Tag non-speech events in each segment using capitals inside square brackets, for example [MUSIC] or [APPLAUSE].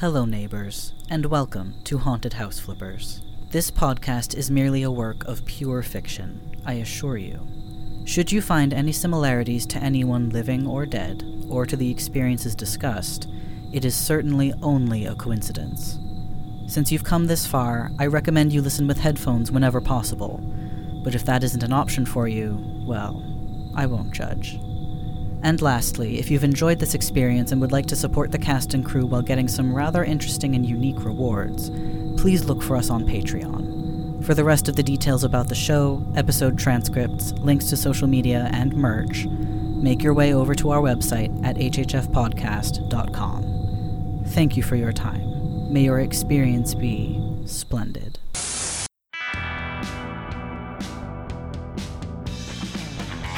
Hello, neighbors, and welcome to Haunted House Flippers. This podcast is merely a work of pure fiction, I assure you. Should you find any similarities to anyone living or dead, or to the experiences discussed, it is certainly only a coincidence. Since you've come this far, I recommend you listen with headphones whenever possible. But if that isn't an option for you, well, I won't judge. And lastly, if you've enjoyed this experience and would like to support the cast and crew while getting some rather interesting and unique rewards, please look for us on Patreon. For the rest of the details about the show, episode transcripts, links to social media, and merch, make your way over to our website at hhfpodcast.com. Thank you for your time. May your experience be splendid.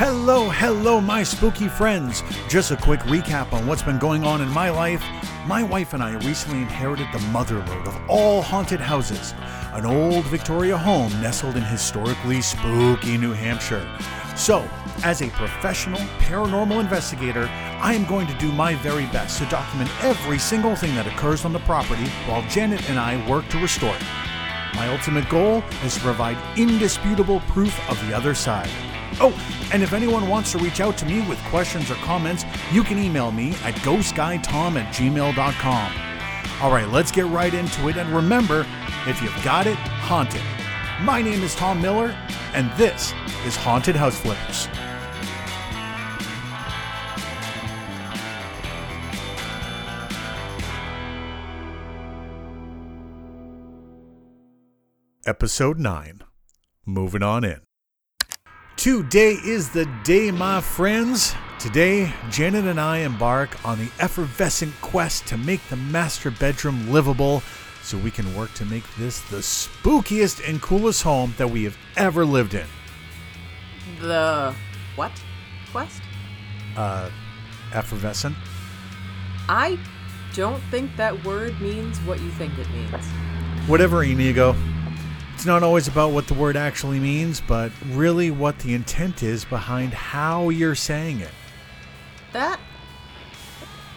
Hello, hello, my spooky friends. Just a quick recap on what's been going on in my life. My wife and I recently inherited the motherlode of all haunted houses, an old Victoria home nestled in historically spooky New Hampshire. So, as a professional paranormal investigator, I am going to do my very best to document every single thing that occurs on the property while Janet and I work to restore it. My ultimate goal is to provide indisputable proof of the other side. Oh, and if anyone wants to reach out to me with questions or comments, you can email me at ghostguytom at gmail.com. All right, let's get right into it. And remember, if you've got it, haunt it. My name is Tom Miller, and this is Haunted House Flippers. Episode 9 Moving on in. Today is the day, my friends. Today, Janet and I embark on the effervescent quest to make the master bedroom livable so we can work to make this the spookiest and coolest home that we have ever lived in. The what? Quest? Uh, effervescent? I don't think that word means what you think it means. Whatever, Inigo. It's not always about what the word actually means, but really what the intent is behind how you're saying it. That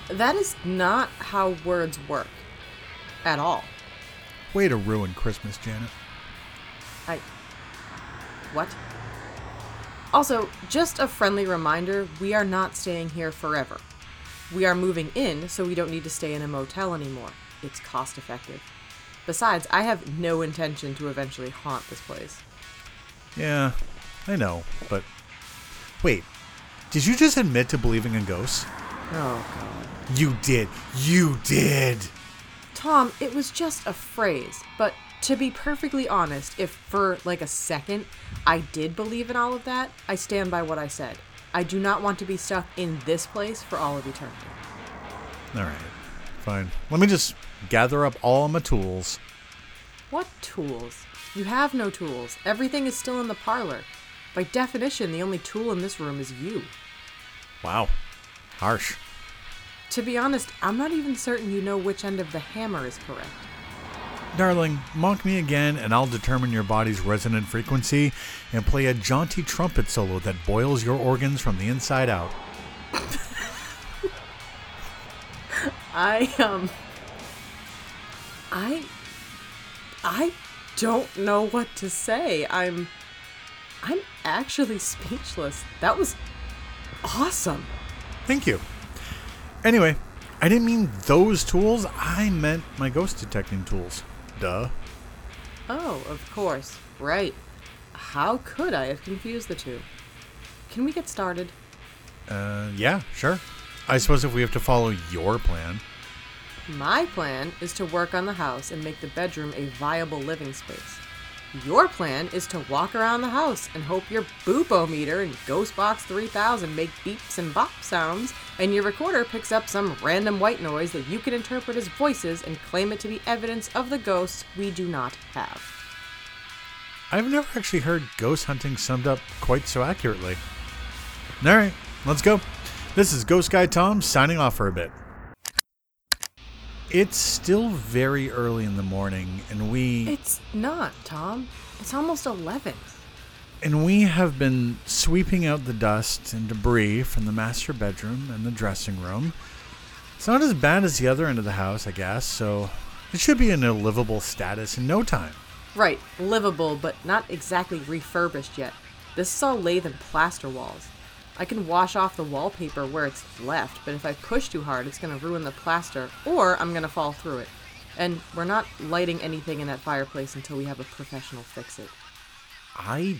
that is not how words work at all. Way to ruin Christmas, Janet. I What? Also, just a friendly reminder, we are not staying here forever. We are moving in, so we don't need to stay in a motel anymore. It's cost effective. Besides, I have no intention to eventually haunt this place. Yeah, I know, but wait, did you just admit to believing in ghosts? Oh god. You did. You did. Tom, it was just a phrase, but to be perfectly honest, if for like a second I did believe in all of that, I stand by what I said. I do not want to be stuck in this place for all of eternity. All right, fine. Let me just gather up all my tools. What tools? You have no tools. Everything is still in the parlor. By definition, the only tool in this room is you. Wow, harsh. To be honest, I'm not even certain you know which end of the hammer is correct. Darling, mock me again, and I'll determine your body's resonant frequency and play a jaunty trumpet solo that boils your organs from the inside out. [LAUGHS] I um I I don't know what to say. I'm I'm actually speechless. That was awesome. Thank you. Anyway, I didn't mean those tools, I meant my ghost detecting tools. Duh. Oh, of course. Right. How could I have confused the two? Can we get started? Uh, yeah, sure. I suppose if we have to follow your plan. My plan is to work on the house and make the bedroom a viable living space. Your plan is to walk around the house and hope your boopometer and Ghostbox 3000 make beeps and bop sounds, and your recorder picks up some random white noise that you can interpret as voices and claim it to be evidence of the ghosts we do not have. I've never actually heard ghost hunting summed up quite so accurately. All right, let's go. This is Ghost Guy Tom signing off for a bit. It's still very early in the morning, and we It's not, Tom. It's almost 11. and we have been sweeping out the dust and debris from the master bedroom and the dressing room. It's not as bad as the other end of the house, I guess, so it should be in a livable status in no time. Right, livable, but not exactly refurbished yet. This is all lathe and plaster walls. I can wash off the wallpaper where it's left, but if I push too hard, it's going to ruin the plaster, or I'm going to fall through it. And we're not lighting anything in that fireplace until we have a professional fix it. I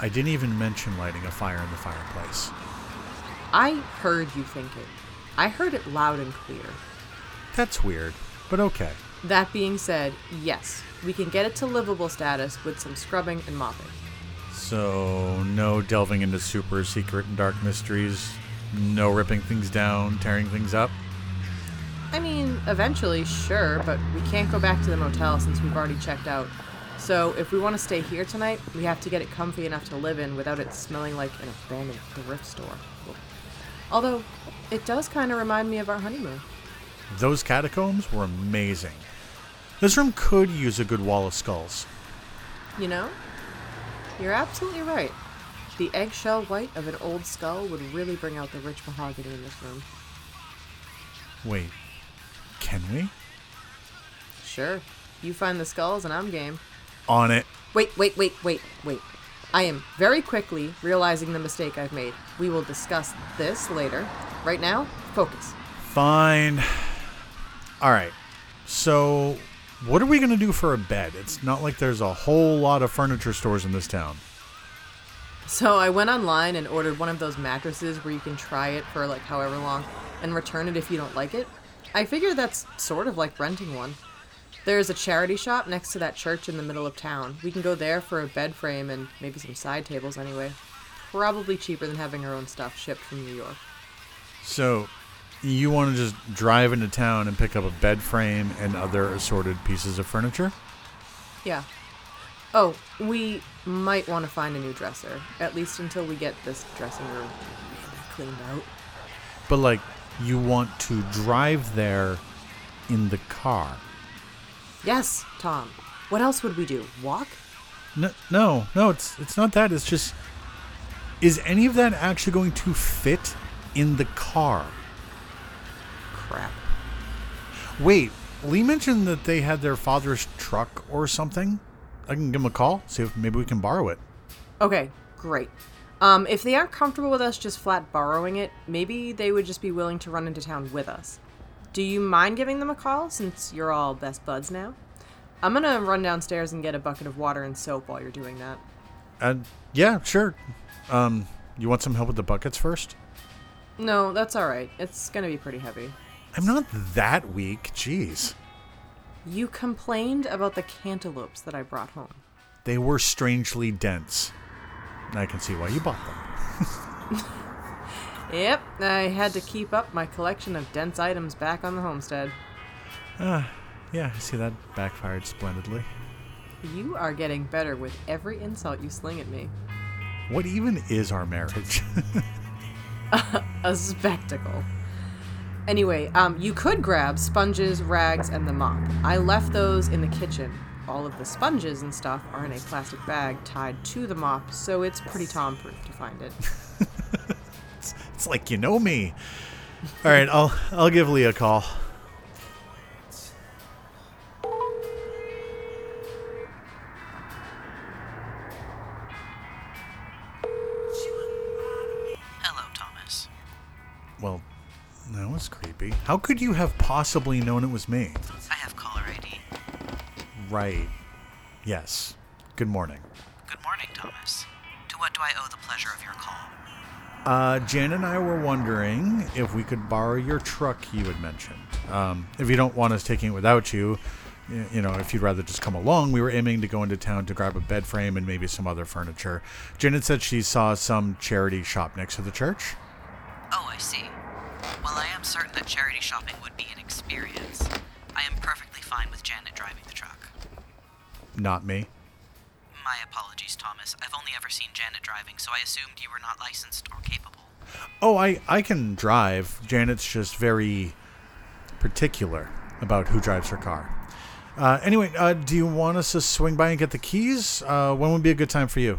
I didn't even mention lighting a fire in the fireplace. I heard you think it. I heard it loud and clear. That's weird, but okay. That being said, yes, we can get it to livable status with some scrubbing and mopping. So, no delving into super secret and dark mysteries, no ripping things down, tearing things up. I mean, eventually, sure, but we can't go back to the motel since we've already checked out. So, if we want to stay here tonight, we have to get it comfy enough to live in without it smelling like an abandoned thrift store. Although, it does kind of remind me of our honeymoon. Those catacombs were amazing. This room could use a good wall of skulls. You know? You're absolutely right. The eggshell white of an old skull would really bring out the rich mahogany in this room. Wait, can we? Sure. You find the skulls and I'm game. On it. Wait, wait, wait, wait, wait. I am very quickly realizing the mistake I've made. We will discuss this later. Right now, focus. Fine. All right. So, what are we going to do for a bed? It's not like there's a whole lot of furniture stores in this town. So I went online and ordered one of those mattresses where you can try it for like however long and return it if you don't like it. I figure that's sort of like renting one. There's a charity shop next to that church in the middle of town. We can go there for a bed frame and maybe some side tables anyway. Probably cheaper than having our own stuff shipped from New York. So, you want to just drive into town and pick up a bed frame and other assorted pieces of furniture? Yeah. Oh, we might want to find a new dresser, at least until we get this dressing room cleaned out. But, like, you want to drive there in the car. Yes, Tom. What else would we do? Walk? No, no, no, it's it's not that. It's just is any of that actually going to fit in the car? Crap. Wait, Lee mentioned that they had their father's truck or something. I can give him a call, see if maybe we can borrow it. Okay, great. Um, if they aren't comfortable with us just flat borrowing it, maybe they would just be willing to run into town with us. Do you mind giving them a call since you're all best buds now? I'm gonna run downstairs and get a bucket of water and soap while you're doing that. Uh, yeah, sure. Um, you want some help with the buckets first? No, that's alright. It's gonna be pretty heavy. I'm not that weak. Jeez. You complained about the cantaloupes that I brought home. They were strangely dense. I can see why you bought them. [LAUGHS] Yep, I had to keep up my collection of dense items back on the homestead. Ah, yeah, I see that backfired splendidly. You are getting better with every insult you sling at me. What even is our marriage? [LAUGHS] [LAUGHS] A spectacle. Anyway, um, you could grab sponges, rags, and the mop. I left those in the kitchen. All of the sponges and stuff are in a plastic bag tied to the mop, so it's pretty Tom-proof to find it. [LAUGHS] it's, it's like you know me. All right, I'll I'll give Lee a call. How could you have possibly known it was me? I have caller ID. Right. Yes. Good morning. Good morning, Thomas. To what do I owe the pleasure of your call? Uh, Jan and I were wondering if we could borrow your truck you had mentioned. Um, if you don't want us taking it without you, you know, if you'd rather just come along, we were aiming to go into town to grab a bed frame and maybe some other furniture. Janet said she saw some charity shop next to the church. Oh, I see. Well, I am certain that charity shopping would be an experience. I am perfectly fine with Janet driving the truck. Not me. My apologies, Thomas. I've only ever seen Janet driving, so I assumed you were not licensed or capable. Oh, I, I can drive. Janet's just very particular about who drives her car. Uh, anyway, uh, do you want us to swing by and get the keys? Uh, when would be a good time for you?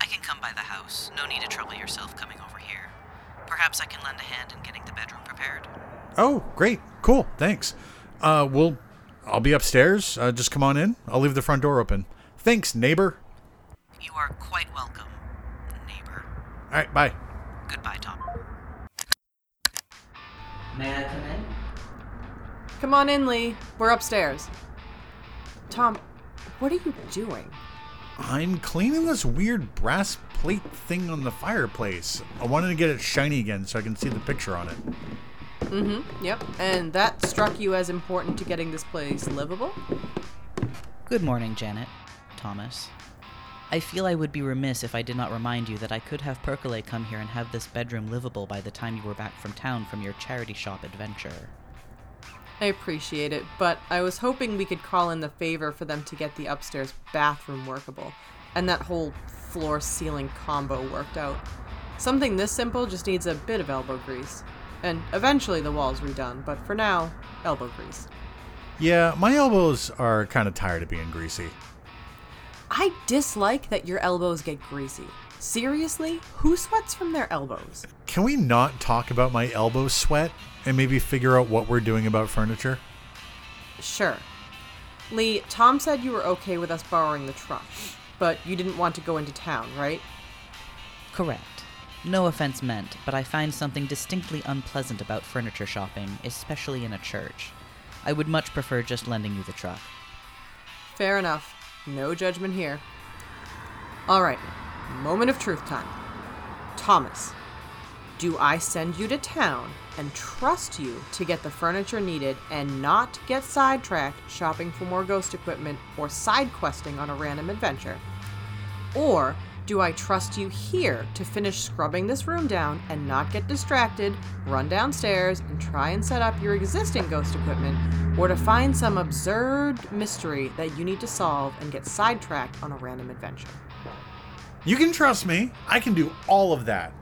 I can come by the house. No need to trouble yourself coming. Perhaps I can lend a hand in getting the bedroom prepared. Oh, great. Cool. Thanks. Uh, we'll, I'll be upstairs. Uh, just come on in. I'll leave the front door open. Thanks, neighbor. You are quite welcome, neighbor. All right, bye. Goodbye, Tom. May I come in? Come on in, Lee. We're upstairs. Tom, what are you doing? I'm cleaning this weird brass plate thing on the fireplace. I wanted to get it shiny again so I can see the picture on it. Mm-hmm. Yep. And that struck you as important to getting this place livable? Good morning, Janet. Thomas. I feel I would be remiss if I did not remind you that I could have Percolate come here and have this bedroom livable by the time you were back from town from your charity shop adventure. I appreciate it, but I was hoping we could call in the favor for them to get the upstairs bathroom workable, and that whole floor ceiling combo worked out. Something this simple just needs a bit of elbow grease. And eventually the wall's redone, but for now, elbow grease. Yeah, my elbows are kind of tired of being greasy. I dislike that your elbows get greasy. Seriously? Who sweats from their elbows? Can we not talk about my elbow sweat and maybe figure out what we're doing about furniture? Sure. Lee, Tom said you were okay with us borrowing the truck, but you didn't want to go into town, right? Correct. No offense meant, but I find something distinctly unpleasant about furniture shopping, especially in a church. I would much prefer just lending you the truck. Fair enough. No judgment here. Alright, moment of truth time. Thomas, do I send you to town and trust you to get the furniture needed and not get sidetracked shopping for more ghost equipment or side questing on a random adventure? Or do I trust you here to finish scrubbing this room down and not get distracted, run downstairs, and try and set up your existing ghost equipment, or to find some absurd mystery that you need to solve and get sidetracked on a random adventure? You can trust me. I can do all of that.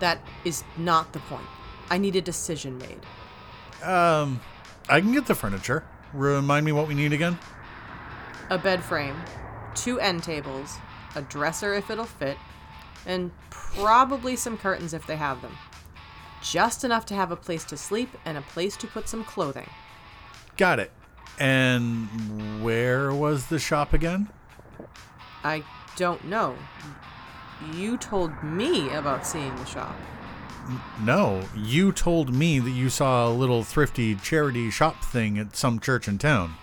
That is not the point. I need a decision made. Um, I can get the furniture. Remind me what we need again? A bed frame, two end tables, a dresser if it'll fit, and probably some curtains if they have them. Just enough to have a place to sleep and a place to put some clothing. Got it. And where was the shop again? I don't know. You told me about seeing the shop. No, you told me that you saw a little thrifty charity shop thing at some church in town.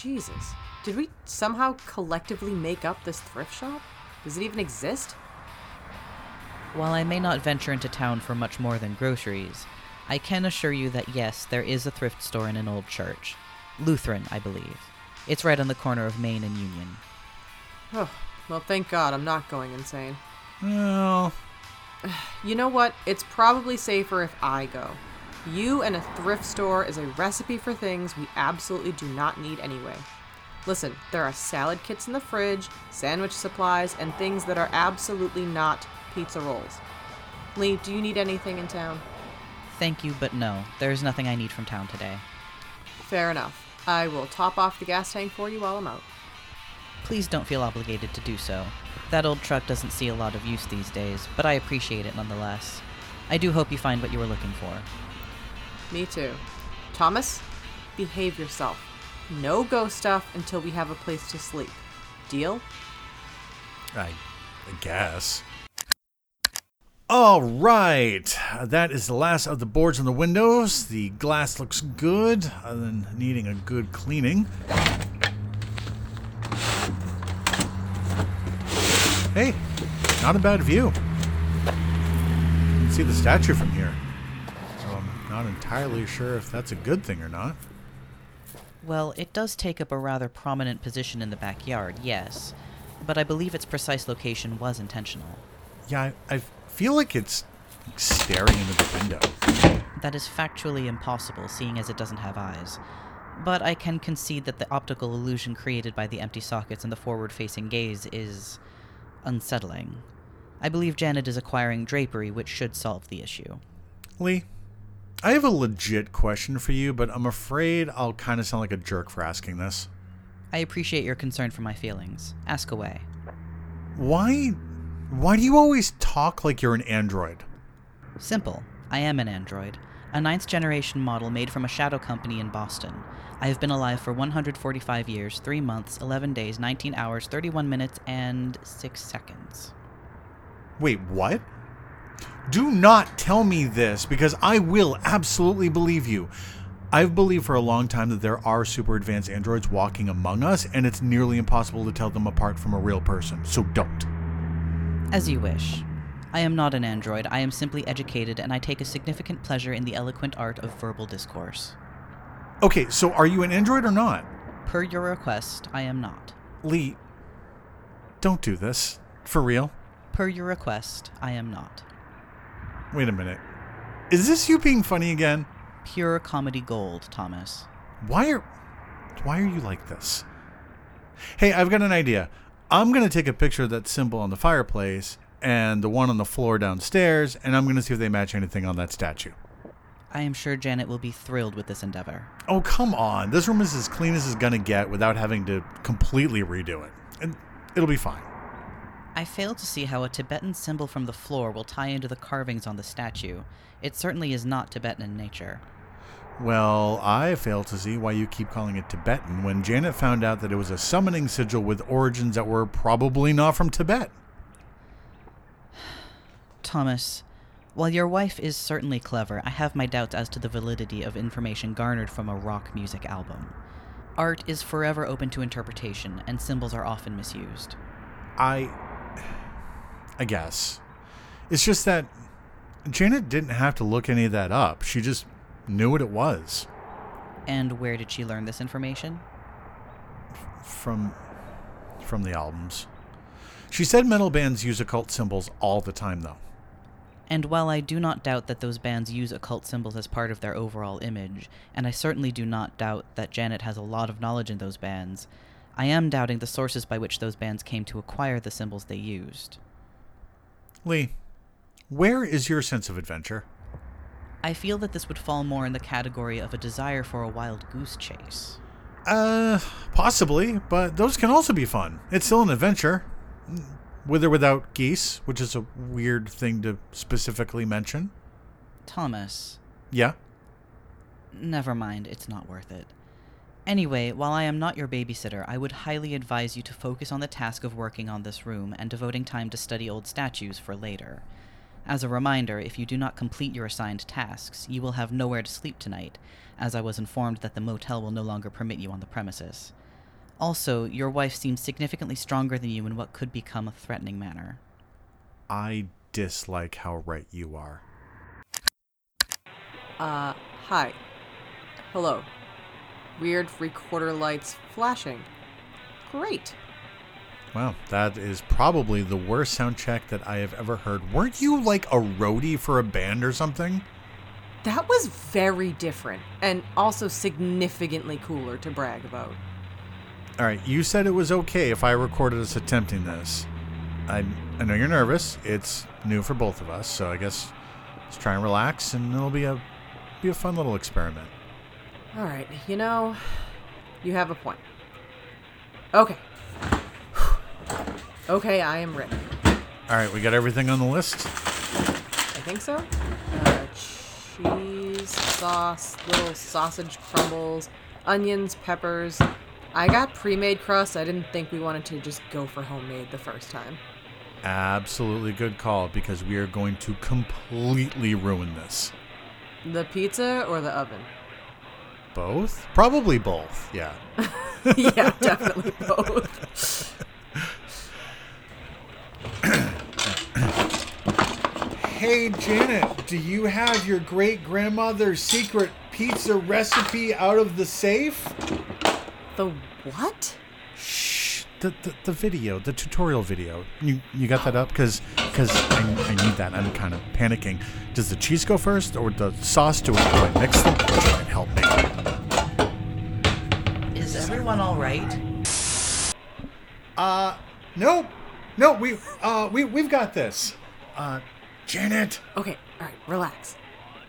Jesus. Did we somehow collectively make up this thrift shop? Does it even exist? While I may not venture into town for much more than groceries, I can assure you that yes, there is a thrift store in an old church. Lutheran, I believe. It's right on the corner of Main and Union. Well, thank God I'm not going insane. Well, [SIGHS] You know what? It's probably safer if I go. You and a thrift store is a recipe for things we absolutely do not need anyway. Listen, there are salad kits in the fridge, sandwich supplies, and things that are absolutely not pizza rolls. Lee, do you need anything in town? Thank you, but no. There is nothing I need from town today. Fair enough. I will top off the gas tank for you while I'm out. Please don't feel obligated to do so. That old truck doesn't see a lot of use these days, but I appreciate it nonetheless. I do hope you find what you were looking for. Me too. Thomas, behave yourself. No ghost stuff until we have a place to sleep. Deal? I, I guess. All right, that is the last of the boards and the windows. The glass looks good, other than needing a good cleaning. Hey, not a bad view. You can see the statue from here. So I'm not entirely sure if that's a good thing or not. Well, it does take up a rather prominent position in the backyard, yes, but I believe its precise location was intentional. Yeah, I, I feel like it's staring into the window. That is factually impossible, seeing as it doesn't have eyes. But I can concede that the optical illusion created by the empty sockets and the forward facing gaze is unsettling. I believe Janet is acquiring drapery, which should solve the issue. Lee, I have a legit question for you, but I'm afraid I'll kind of sound like a jerk for asking this. I appreciate your concern for my feelings. Ask away. Why why do you always talk like you're an android? Simple. I am an android. A ninth generation model made from a shadow company in Boston. I have been alive for 145 years, 3 months, 11 days, 19 hours, 31 minutes, and 6 seconds. Wait, what? Do not tell me this because I will absolutely believe you. I've believed for a long time that there are super advanced androids walking among us, and it's nearly impossible to tell them apart from a real person, so don't. As you wish. I am not an android, I am simply educated, and I take a significant pleasure in the eloquent art of verbal discourse. Okay, so are you an android or not? Per your request, I am not. Lee, don't do this. For real? Per your request, I am not. Wait a minute. Is this you being funny again? Pure comedy gold, Thomas. Why are why are you like this? Hey, I've got an idea. I'm going to take a picture of that symbol on the fireplace and the one on the floor downstairs, and I'm going to see if they match anything on that statue. I am sure Janet will be thrilled with this endeavor. Oh, come on. This room is as clean as it's going to get without having to completely redo it. And it'll be fine. I fail to see how a Tibetan symbol from the floor will tie into the carvings on the statue. It certainly is not Tibetan in nature. Well, I fail to see why you keep calling it Tibetan when Janet found out that it was a summoning sigil with origins that were probably not from Tibet. Thomas, while your wife is certainly clever, I have my doubts as to the validity of information garnered from a rock music album. Art is forever open to interpretation, and symbols are often misused. I. I guess. It's just that Janet didn't have to look any of that up. She just knew what it was. And where did she learn this information? From. from the albums. She said metal bands use occult symbols all the time, though. And while I do not doubt that those bands use occult symbols as part of their overall image, and I certainly do not doubt that Janet has a lot of knowledge in those bands, I am doubting the sources by which those bands came to acquire the symbols they used. Lee, where is your sense of adventure? I feel that this would fall more in the category of a desire for a wild goose chase. Uh, possibly, but those can also be fun. It's still an adventure. With or without geese, which is a weird thing to specifically mention. Thomas. Yeah? Never mind, it's not worth it. Anyway, while I am not your babysitter, I would highly advise you to focus on the task of working on this room and devoting time to study old statues for later. As a reminder, if you do not complete your assigned tasks, you will have nowhere to sleep tonight, as I was informed that the motel will no longer permit you on the premises. Also, your wife seems significantly stronger than you in what could become a threatening manner. I dislike how right you are. Uh, hi. Hello. Weird recorder lights flashing. Great. Wow, that is probably the worst sound check that I have ever heard. Weren't you like a roadie for a band or something? That was very different and also significantly cooler to brag about. All right, you said it was okay if I recorded us attempting this. I, I know you're nervous. It's new for both of us, so I guess let's try and relax, and it'll be a be a fun little experiment. All right, you know, you have a point. Okay. [SIGHS] okay, I am ready. All right, we got everything on the list. I think so. Uh, cheese, sauce, little sausage crumbles, onions, peppers. I got pre-made crust. I didn't think we wanted to just go for homemade the first time. Absolutely good call because we are going to completely ruin this. The pizza or the oven? Both? Probably both. Yeah. [LAUGHS] yeah, definitely [LAUGHS] both. Hey Janet, do you have your great grandmother's secret pizza recipe out of the safe? The what? Shh. The, the, the video, the tutorial video. You you got that up? Because because I, I need that. I'm kind of panicking. Does the cheese go first or the sauce? Do I, do I mix them? Try and help me. Is everyone alright? Uh, no, no. We uh we we've got this. Uh, Janet. Okay, all right, relax.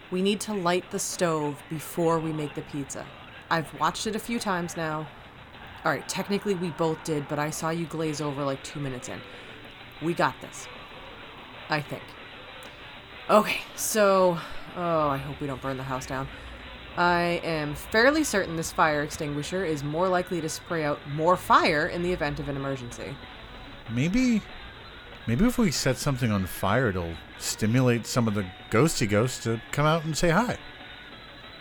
We need to light the stove before we make the pizza. I've watched it a few times now. All right, technically we both did, but I saw you glaze over like two minutes in. We got this. I think. Okay, so Oh, I hope we don't burn the house down. I am fairly certain this fire extinguisher is more likely to spray out more fire in the event of an emergency. Maybe, maybe if we set something on fire, it'll stimulate some of the ghosty ghosts to come out and say hi.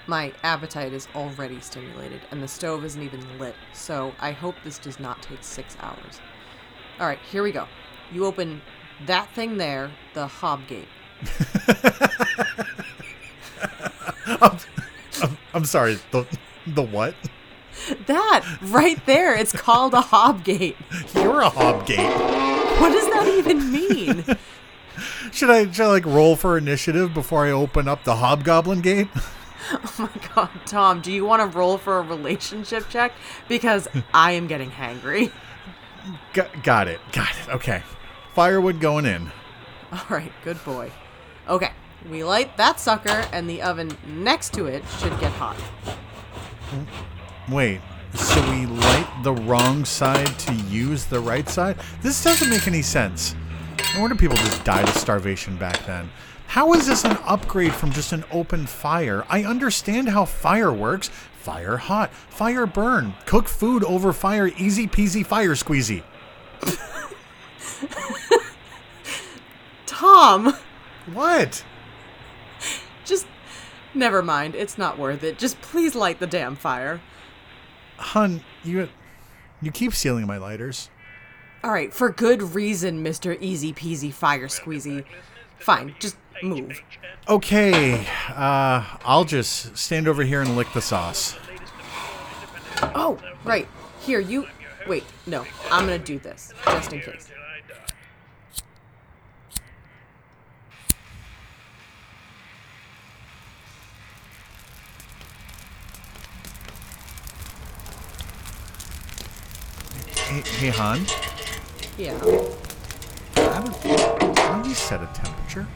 My appetite is already stimulated, and the stove isn't even lit, so I hope this does not take six hours. Alright, here we go. You open that thing there, the hob gate. [LAUGHS] I'm, I'm sorry. The the what? That right there, it's called a hob gate. You're a hobgate. What does that even mean? [LAUGHS] Should I should I like roll for initiative before I open up the hobgoblin gate? [LAUGHS] [LAUGHS] Oh my god, Tom, do you want to roll for a relationship check? Because I am getting hangry. Got, got it. Got it. Okay. Firewood going in. Alright, good boy. Okay, we light that sucker, and the oven next to it should get hot. Wait. So we light the wrong side to use the right side? This doesn't make any sense. No wonder people just died of starvation back then. How is this an upgrade from just an open fire? I understand how fire works. Fire hot, fire burn, cook food over fire, easy peasy fire squeezy. Tom! What? Just never mind. It's not worth it. Just please light the damn fire. Hun, you you keep stealing my lighters. All right, for good reason, Mr. Easy Peasy Fire Squeezy. Fine, just move. Okay, uh, I'll just stand over here and lick the sauce. Oh, right. Here, you. Wait, no. I'm gonna do this, just in case. Hey, hey Han, Yeah. how do, how do you set a temperature?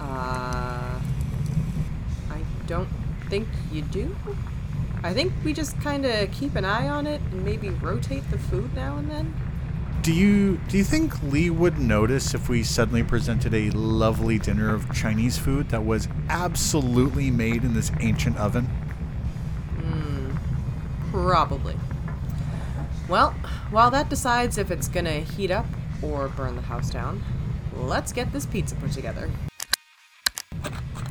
Uh. I don't think you do. I think we just kind of keep an eye on it and maybe rotate the food now and then. Do you do you think Lee would notice if we suddenly presented a lovely dinner of Chinese food that was absolutely made in this ancient oven? Probably. Well, while that decides if it's gonna heat up or burn the house down, let's get this pizza put together.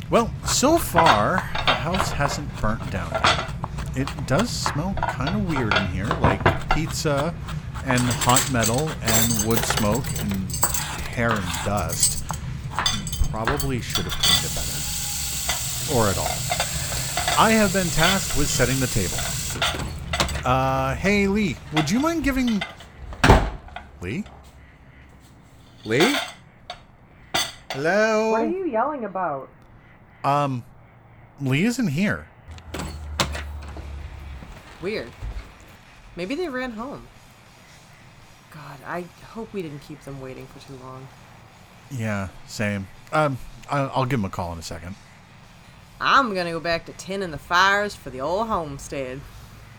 Well, so far the house hasn't burnt down. It does smell kind of weird in here, like pizza and hot metal and wood smoke and hair and dust. Probably should have cleaned it better, or at all. I have been tasked with setting the table. Uh, hey Lee, would you mind giving Lee? Lee? Hello. What are you yelling about? Um, Lee isn't here. Weird. Maybe they ran home. God, I hope we didn't keep them waiting for too long. Yeah, same. Um, I'll give him a call in a second. I'm gonna go back to tending the fires for the old homestead.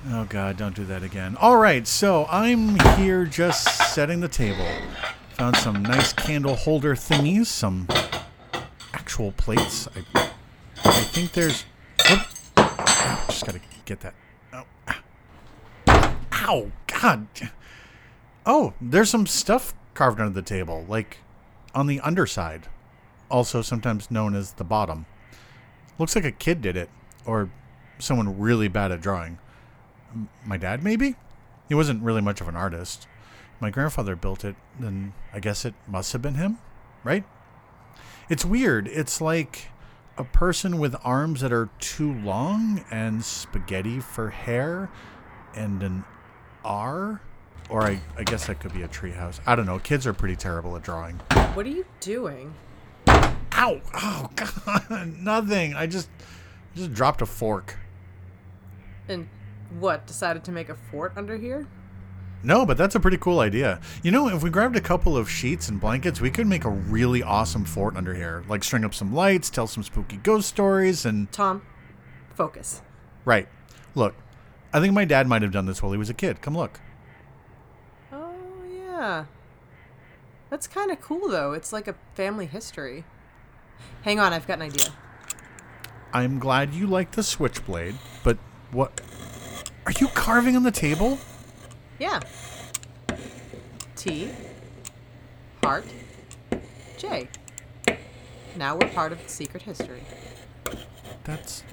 Oh God, don't do that again. All right, so I'm here just setting the table. Found some nice candle holder thingies, some actual plates. I, I think there's. Oop. Ow, just gotta get that. Oh. Ow, God. Oh, there's some stuff carved under the table, like on the underside, also sometimes known as the bottom. Looks like a kid did it, or someone really bad at drawing my dad maybe he wasn't really much of an artist my grandfather built it then i guess it must have been him right it's weird it's like a person with arms that are too long and spaghetti for hair and an r? Or i, I guess that could be a treehouse. I don't know. Kids are pretty terrible at drawing. What are you doing? ow! Oh [LAUGHS] god. Nothing. I just just dropped a fork. And what, decided to make a fort under here? No, but that's a pretty cool idea. You know, if we grabbed a couple of sheets and blankets, we could make a really awesome fort under here. Like string up some lights, tell some spooky ghost stories, and. Tom, focus. Right. Look, I think my dad might have done this while he was a kid. Come look. Oh, yeah. That's kind of cool, though. It's like a family history. Hang on, I've got an idea. I'm glad you like the switchblade, but what? Are you carving on the table? Yeah. T. Heart. J. Now we're part of the secret history. That's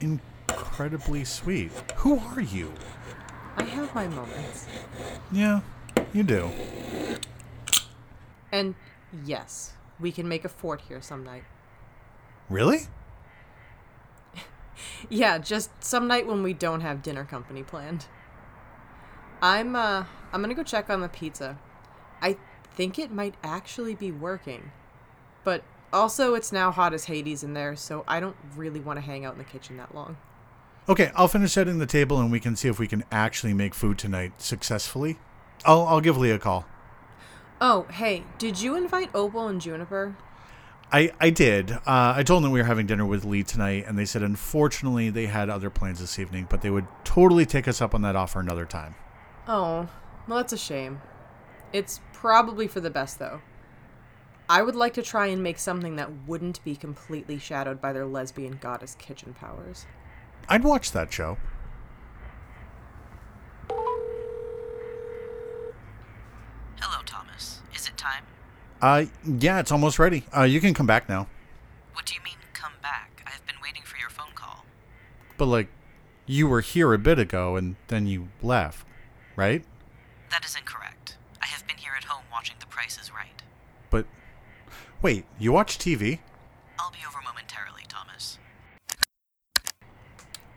incredibly sweet. Who are you? I have my moments. Yeah, you do. And yes, we can make a fort here some night. Really? [LAUGHS] Yeah, just some night when we don't have dinner company planned. I'm uh I'm gonna go check on the pizza. I think it might actually be working. But also it's now hot as Hades in there, so I don't really want to hang out in the kitchen that long. Okay, I'll finish setting the table and we can see if we can actually make food tonight successfully. I'll, I'll give Lee a call. Oh, hey, did you invite Opal and Juniper? I, I did. Uh, I told them we were having dinner with Lee tonight, and they said unfortunately they had other plans this evening, but they would totally take us up on that offer another time. Oh, well, that's a shame. It's probably for the best, though. I would like to try and make something that wouldn't be completely shadowed by their lesbian goddess kitchen powers. I'd watch that show. Hello, Thomas. Is it time? Uh, yeah, it's almost ready. Uh, you can come back now. What do you mean, come back? I have been waiting for your phone call. But like, you were here a bit ago and then you left, right? That is incorrect. I have been here at home watching The Price is Right. But wait, you watch TV? I'll be over momentarily, Thomas.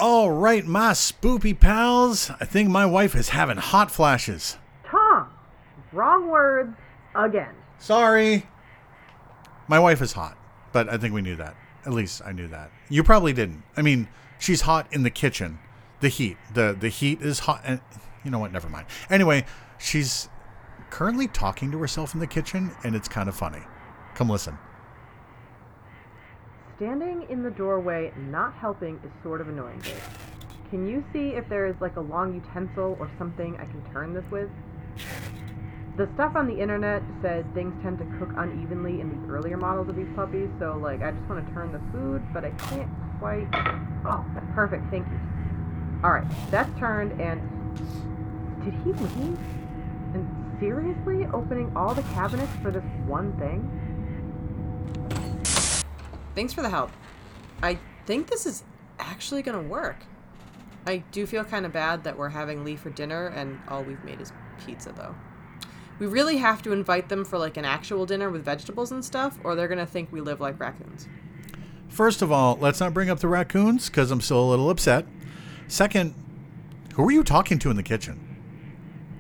All right, my spoopy pals. I think my wife is having hot flashes. Tom! Wrong words again. Sorry. My wife is hot, but I think we knew that. At least I knew that. You probably didn't. I mean, she's hot in the kitchen. The heat. The the heat is hot and you know what? Never mind. Anyway, she's currently talking to herself in the kitchen and it's kind of funny. Come listen. Standing in the doorway, not helping, is sort of annoying, Dave. Can you see if there is like a long utensil or something I can turn this with? The stuff on the internet said things tend to cook unevenly in the earlier models of these puppies, so like I just want to turn the food, but I can't quite. Oh, perfect, thank you. Alright, that's turned, and. Did he leave? And seriously? Opening all the cabinets for this one thing? Thanks for the help. I think this is actually gonna work. I do feel kind of bad that we're having Lee for dinner and all we've made is pizza, though. We really have to invite them for like an actual dinner with vegetables and stuff, or they're gonna think we live like raccoons. First of all, let's not bring up the raccoons because I'm still a little upset. Second, who are you talking to in the kitchen?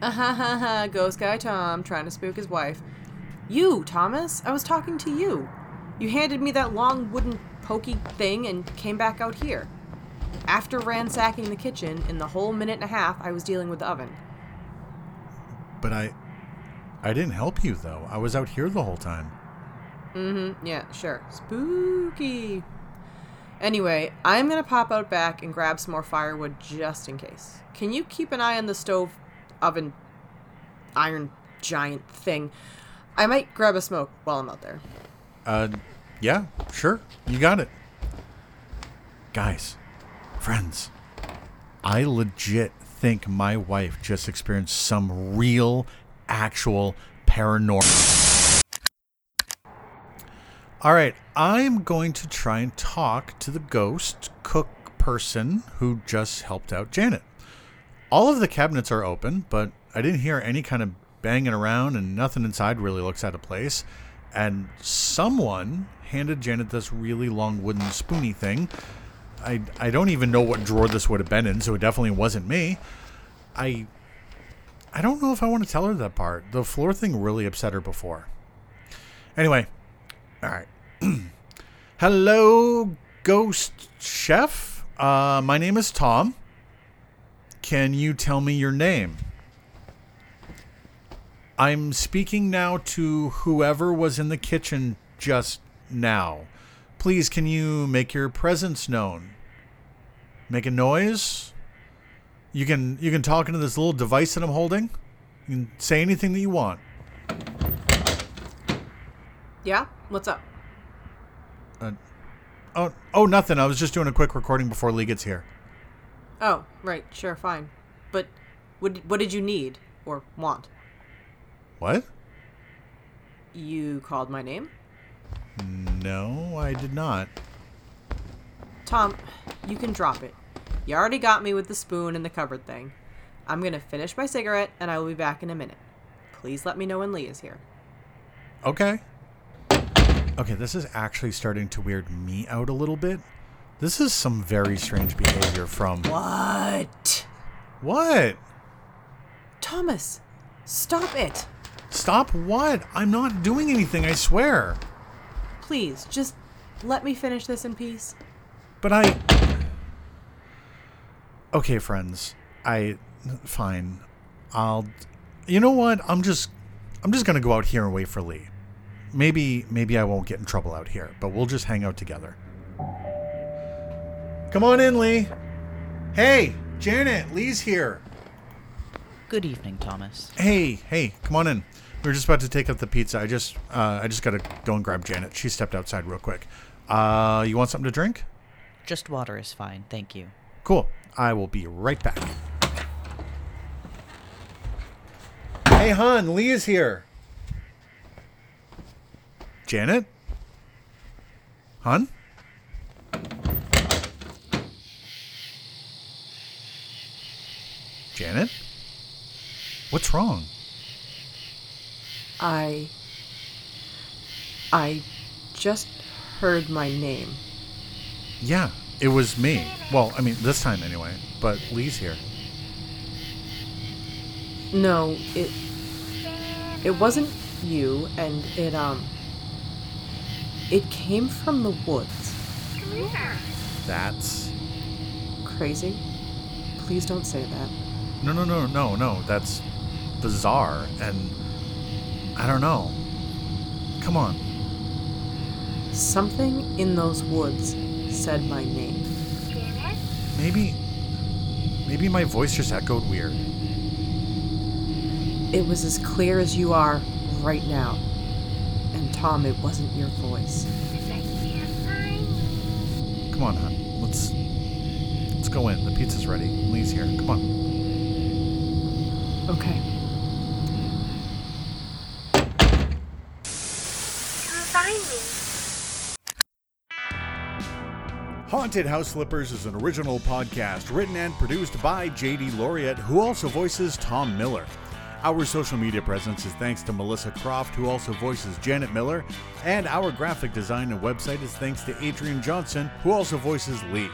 Ah ha ha ha, ghost guy Tom trying to spook his wife. You, Thomas, I was talking to you. You handed me that long wooden pokey thing and came back out here. After ransacking the kitchen, in the whole minute and a half I was dealing with the oven. But I I didn't help you though. I was out here the whole time. Mm-hmm, yeah, sure. Spooky. Anyway, I'm gonna pop out back and grab some more firewood just in case. Can you keep an eye on the stove oven iron giant thing? I might grab a smoke while I'm out there. Uh yeah, sure. You got it. Guys, friends, I legit think my wife just experienced some real actual paranormal all right, I'm going to try and talk to the ghost cook person who just helped out Janet. All of the cabinets are open, but I didn't hear any kind of banging around, and nothing inside really looks out of place. And someone handed Janet this really long wooden spoony thing. I, I don't even know what drawer this would have been in, so it definitely wasn't me. I I don't know if I want to tell her that part. The floor thing really upset her before. Anyway, all right. [CLEARS THROAT] Hello, ghost chef. Uh, my name is Tom. Can you tell me your name? I'm speaking now to whoever was in the kitchen just now. Please, can you make your presence known? Make a noise? You can you can talk into this little device that I'm holding. You can say anything that you want. Yeah? What's up? Uh, oh, oh, nothing. I was just doing a quick recording before Lee gets here. Oh, right, sure, fine. But what what did you need or want? What? You called my name? No, I did not. Tom, you can drop it. You already got me with the spoon and the cupboard thing. I'm gonna finish my cigarette and I will be back in a minute. Please let me know when Lee is here. Okay. Okay, this is actually starting to weird me out a little bit. This is some very strange behavior from. What? What? Thomas, stop it. Stop what? I'm not doing anything, I swear. Please, just let me finish this in peace. But I. Okay, friends. I. Fine. I'll. You know what? I'm just. I'm just gonna go out here and wait for Lee. Maybe, maybe I won't get in trouble out here, but we'll just hang out together. Come on in, Lee. Hey, Janet, Lee's here. Good evening, Thomas. Hey, hey, come on in. We were just about to take up the pizza. I just, uh, I just gotta go and grab Janet. She stepped outside real quick. Uh, you want something to drink? Just water is fine, thank you. Cool. I will be right back. Hey, hon, Lee is here. Janet? Hon? Janet? What's wrong? I. I just heard my name. Yeah, it was me. Well, I mean, this time anyway, but Lee's here. No, it. It wasn't you, and it, um. It came from the woods. That's. Crazy? Please don't say that. No, no, no, no, no. That's bizarre, and I don't know. Come on. Something in those woods said my name. Maybe. Maybe my voice just echoed weird. It was as clear as you are right now. And Tom, it wasn't your voice. Come on, hon. Let's. Let's go in. The pizza's ready. Lee's here. Come on. Okay. Haunted House Flippers is an original podcast written and produced by JD Laureate, who also voices Tom Miller. Our social media presence is thanks to Melissa Croft, who also voices Janet Miller, and our graphic design and website is thanks to Adrian Johnson, who also voices Lee.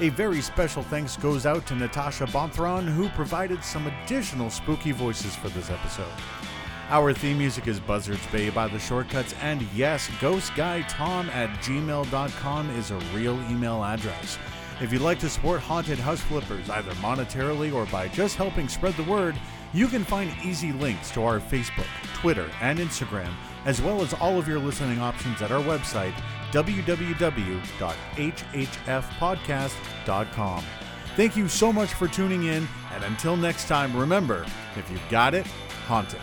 A very special thanks goes out to Natasha Bonthron, who provided some additional spooky voices for this episode. Our theme music is Buzzards Bay by The Shortcuts, and yes, ghostguytom at gmail.com is a real email address. If you'd like to support Haunted House Flippers, either monetarily or by just helping spread the word, you can find easy links to our Facebook, Twitter, and Instagram, as well as all of your listening options at our website, www.hhfpodcast.com. Thank you so much for tuning in, and until next time, remember if you've got it, haunt it.